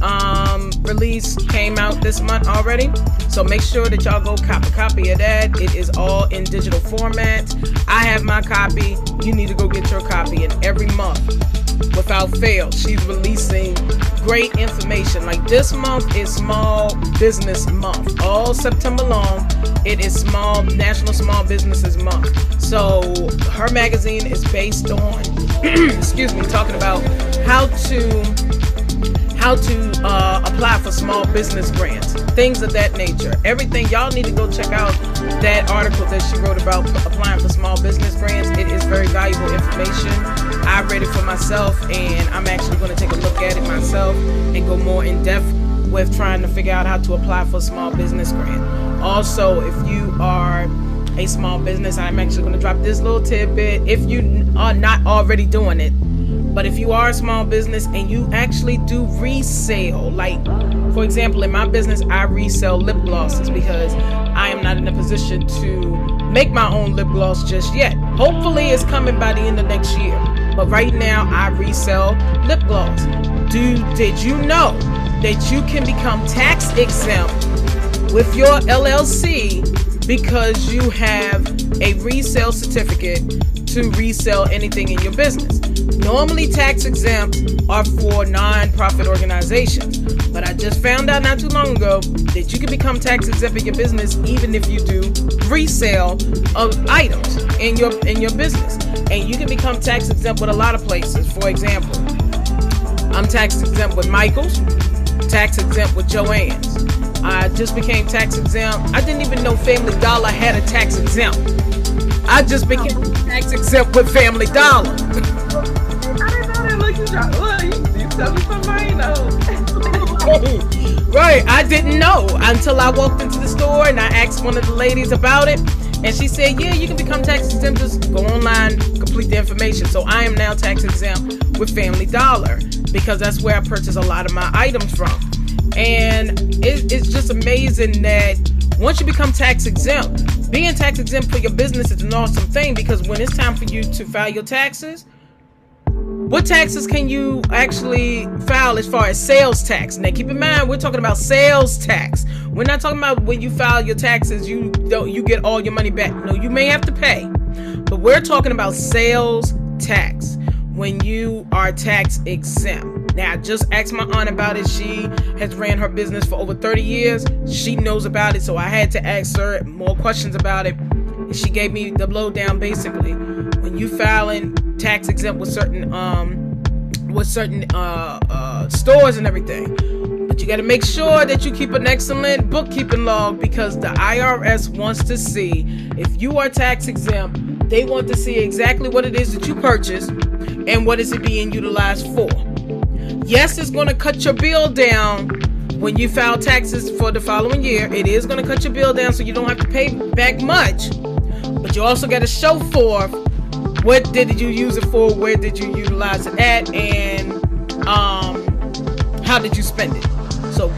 um, release came out this month already. So make sure that y'all go cop a copy of that. It is all in digital format. I have my copy. You need to go get your copy. And every month, without fail, she's releasing great information. Like this month is Small Business Month. All September long, it is Small National Small Businesses Month. So her magazine is based on, excuse me, talking about how to how to uh, apply for small business grants, things of that nature. Everything y'all need to go check out that article that she wrote about applying for small business grants. It is very valuable information. I read it for myself, and I'm actually going to take a look at it myself and go more in depth with trying to figure out how to apply for a small business grant. Also, if you are a small business, I'm actually going to drop this little tidbit. If you are not already doing it, but if you are a small business and you actually do resale, like for example, in my business, I resell lip glosses because I am not in a position to make my own lip gloss just yet. Hopefully, it's coming by the end of next year. But right now, I resell lip gloss. Do did you know that you can become tax exempt with your LLC because you have a resale certificate to resell anything in your business. Normally, tax exempt are for non-profit organizations, but I just found out not too long ago that you can become tax exempt in your business even if you do resale of items in your in your business, and you can become tax exempt with a lot of places. For example, I'm tax exempt with Michaels, tax exempt with Joann's. I just became tax exempt. I didn't even know Family Dollar had a tax exempt. I just became tax exempt with Family Dollar. I didn't know that. Look, you, dropped- look, you, you tell me something I ain't know. right, I didn't know until I walked into the store and I asked one of the ladies about it. And she said, Yeah, you can become tax exempt. Just go online, complete the information. So I am now tax exempt with Family Dollar because that's where I purchase a lot of my items from. And it, it's just amazing that once you become tax exempt, being tax exempt for your business is an awesome thing because when it's time for you to file your taxes, what taxes can you actually file as far as sales tax? Now, keep in mind, we're talking about sales tax. We're not talking about when you file your taxes, you don't you get all your money back. No, you may have to pay, but we're talking about sales tax when you are tax exempt. Now, just ask my aunt about it. She has ran her business for over 30 years. She knows about it, so I had to ask her more questions about it. She gave me the lowdown basically. When you filing tax exempt with certain um with certain uh, uh stores and everything. But you got to make sure that you keep an excellent bookkeeping log because the IRS wants to see if you are tax exempt. They want to see exactly what it is that you purchased and what is it being utilized for. Yes, it's going to cut your bill down when you file taxes for the following year. It is going to cut your bill down so you don't have to pay back much. But you also got to show forth what did you use it for? Where did you utilize it at? And um, how did you spend it? So,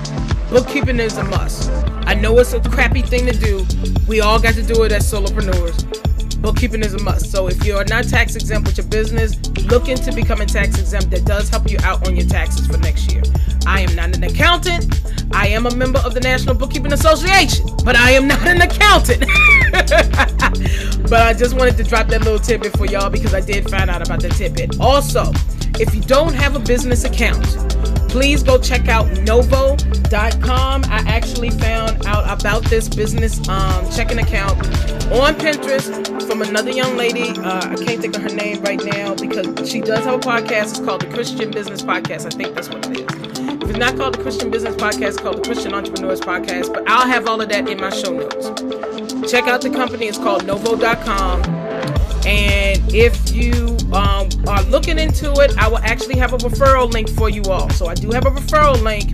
bookkeeping is a must. I know it's a crappy thing to do. We all got to do it as solopreneurs. Bookkeeping is a must. So, if you're not tax exempt with your business, look into becoming tax exempt. That does help you out on your taxes for next year. I am not an accountant. I am a member of the National Bookkeeping Association, but I am not an accountant. but I just wanted to drop that little tidbit for y'all because I did find out about that tidbit. Also, if you don't have a business account, please go check out novo.com. I actually found out about this business um, checking account on Pinterest from another young lady. Uh, I can't think of her name right now because she does have a podcast. It's called the Christian Business Podcast. I think that's what it is. If it's not called the Christian Business Podcast, it's called the Christian Entrepreneurs Podcast. But I'll have all of that in my show notes check out the company. It's called Novo.com. And if you um, are looking into it, I will actually have a referral link for you all. So I do have a referral link.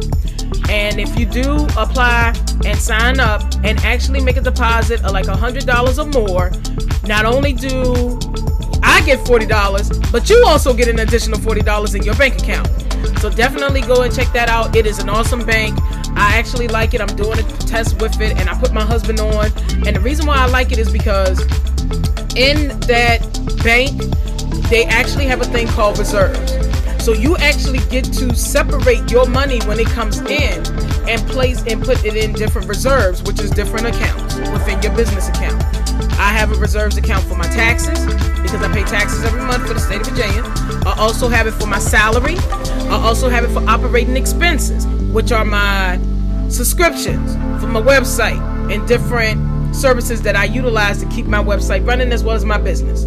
And if you do apply and sign up and actually make a deposit of like a $100 or more, not only do I get $40, but you also get an additional $40 in your bank account. So definitely go and check that out. It is an awesome bank. I actually like it. I'm doing a test with it and I put my husband on. And the reason why I like it is because in that bank, they actually have a thing called reserves. So you actually get to separate your money when it comes in and place and put it in different reserves, which is different accounts within your business account. I have a reserves account for my taxes because I pay taxes every month for the state of Virginia. I also have it for my salary. I also have it for operating expenses, which are my subscriptions for my website and different services that I utilize to keep my website running as well as my business.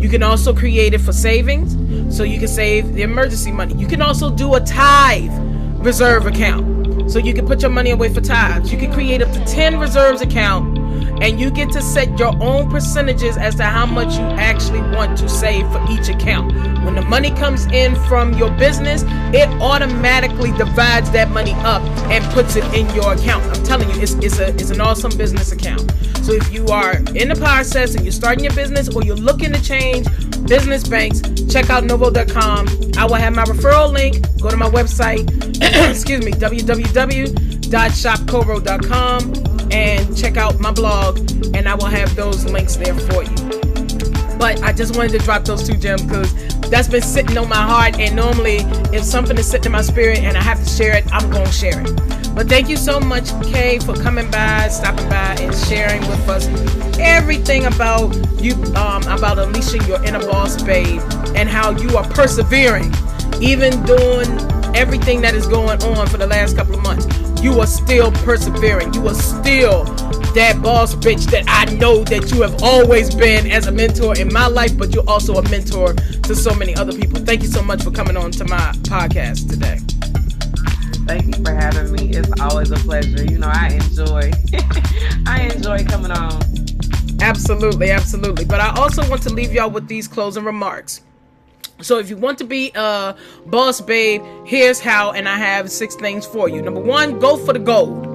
You can also create it for savings, so you can save the emergency money. You can also do a tithe reserve account, so you can put your money away for tithes. You can create up to 10 reserves account and you get to set your own percentages as to how much you actually want to save for each account. When the money comes in from your business, it automatically divides that money up and puts it in your account. I'm telling you, it's, it's, a, it's an awesome business account. So if you are in the process and you're starting your business or you're looking to change business banks, check out novo.com. I will have my referral link. Go to my website, excuse me, www.shopcoro.com and check out my blog, and I will have those links there for you. But I just wanted to drop those two gems because that's been sitting on my heart. And normally, if something is sitting in my spirit and I have to share it, I'm going to share it. But thank you so much, Kay, for coming by, stopping by, and sharing with us everything about you, um, about unleashing your inner boss, babe, and how you are persevering, even doing everything that is going on for the last couple of months you are still persevering. You are still that boss bitch that I know that you have always been as a mentor in my life, but you're also a mentor to so many other people. Thank you so much for coming on to my podcast today. Thank you for having me. It's always a pleasure. You know, I enjoy I enjoy coming on. Absolutely, absolutely. But I also want to leave y'all with these closing remarks. So if you want to be a boss babe, here's how, and I have six things for you. Number one, go for the gold.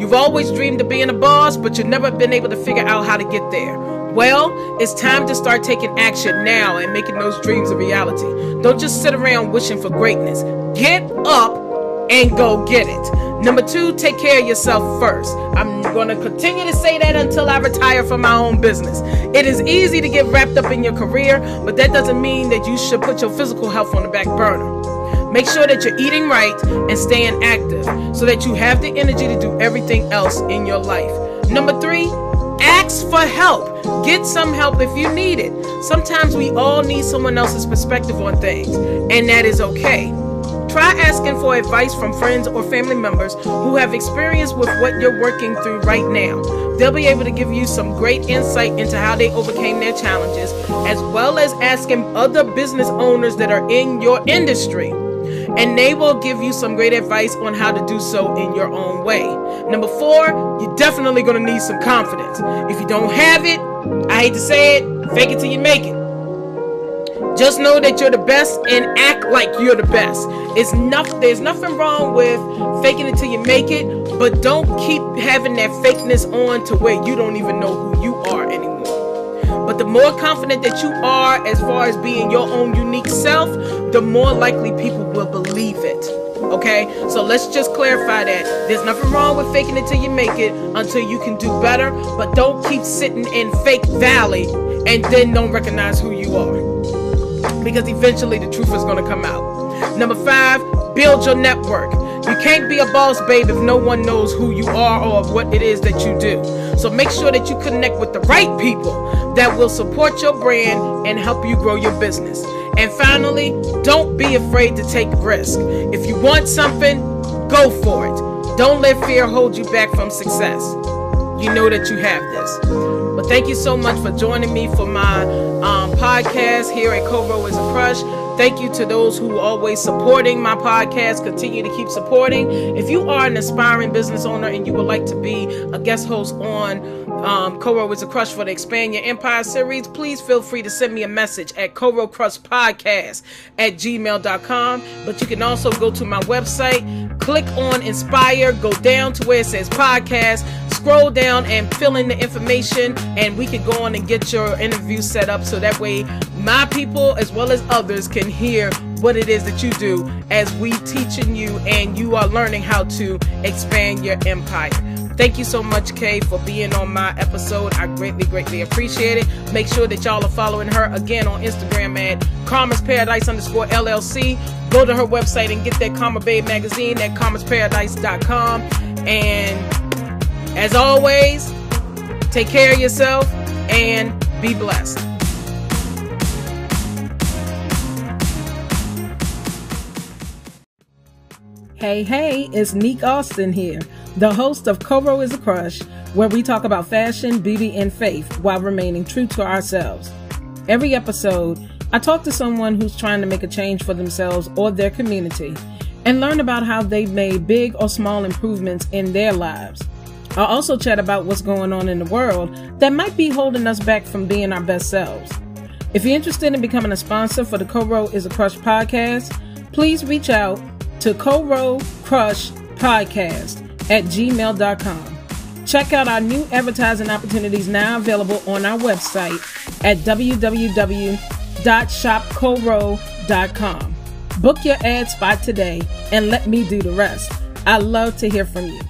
You've always dreamed of being a boss, but you've never been able to figure out how to get there. Well, it's time to start taking action now and making those dreams a reality. Don't just sit around wishing for greatness. Get up and go get it. Number two, take care of yourself first. I'm going to continue to say that until I retire from my own business. It is easy to get wrapped up in your career, but that doesn't mean that you should put your physical health on the back burner. Make sure that you're eating right and staying active so that you have the energy to do everything else in your life. Number three, ask for help. Get some help if you need it. Sometimes we all need someone else's perspective on things, and that is okay. Try asking for advice from friends or family members who have experience with what you're working through right now. They'll be able to give you some great insight into how they overcame their challenges, as well as asking other business owners that are in your industry. And they will give you some great advice on how to do so in your own way. Number four, you're definitely going to need some confidence. If you don't have it, I hate to say it, fake it till you make it. Just know that you're the best and act like you're the best. It's nothing there's nothing wrong with faking it till you make it, but don't keep having that fakeness on to where you don't even know who you are anymore. But the more confident that you are as far as being your own unique self, the more likely people will believe it. Okay? So let's just clarify that. There's nothing wrong with faking it till you make it until you can do better, but don't keep sitting in fake valley and then don't recognize who you are because eventually the truth is going to come out. Number five, build your network. You can't be a boss babe if no one knows who you are or what it is that you do. So make sure that you connect with the right people that will support your brand and help you grow your business. And finally, don't be afraid to take risk. If you want something, go for it. Don't let fear hold you back from success. You know that you have this. But thank you so much for joining me for my um, podcast here at Co-Ro is a Crush. Thank you to those who are always supporting my podcast. Continue to keep supporting. If you are an aspiring business owner and you would like to be a guest host on um, Co-Ro is a Crush for the Expand Your Empire series, please feel free to send me a message at Co-Ro Crush Podcast at gmail.com. But you can also go to my website, click on Inspire, go down to where it says podcast, scroll down and fill in the information, and we can go on and get your interview set up so that way my people as well as others can hear what it is that you do as we teaching you and you are learning how to expand your empire. Thank you so much, Kay, for being on my episode. I greatly, greatly appreciate it. Make sure that y'all are following her again on Instagram at Karma's Paradise underscore LLC. Go to her website and get that Karma Babe magazine at karmasparadise.com. And as always, take care of yourself and be blessed. Hey, hey, it's Neek Austin here, the host of Co-Ro is a Crush, where we talk about fashion, beauty, and faith while remaining true to ourselves. Every episode, I talk to someone who's trying to make a change for themselves or their community and learn about how they've made big or small improvements in their lives. I'll also chat about what's going on in the world that might be holding us back from being our best selves. If you're interested in becoming a sponsor for the Co-Ro is a Crush podcast, please reach out to Co-Ro Crush Podcast at gmail.com. Check out our new advertising opportunities now available on our website at www.shopcoro.com. Book your ad spot today and let me do the rest. I love to hear from you.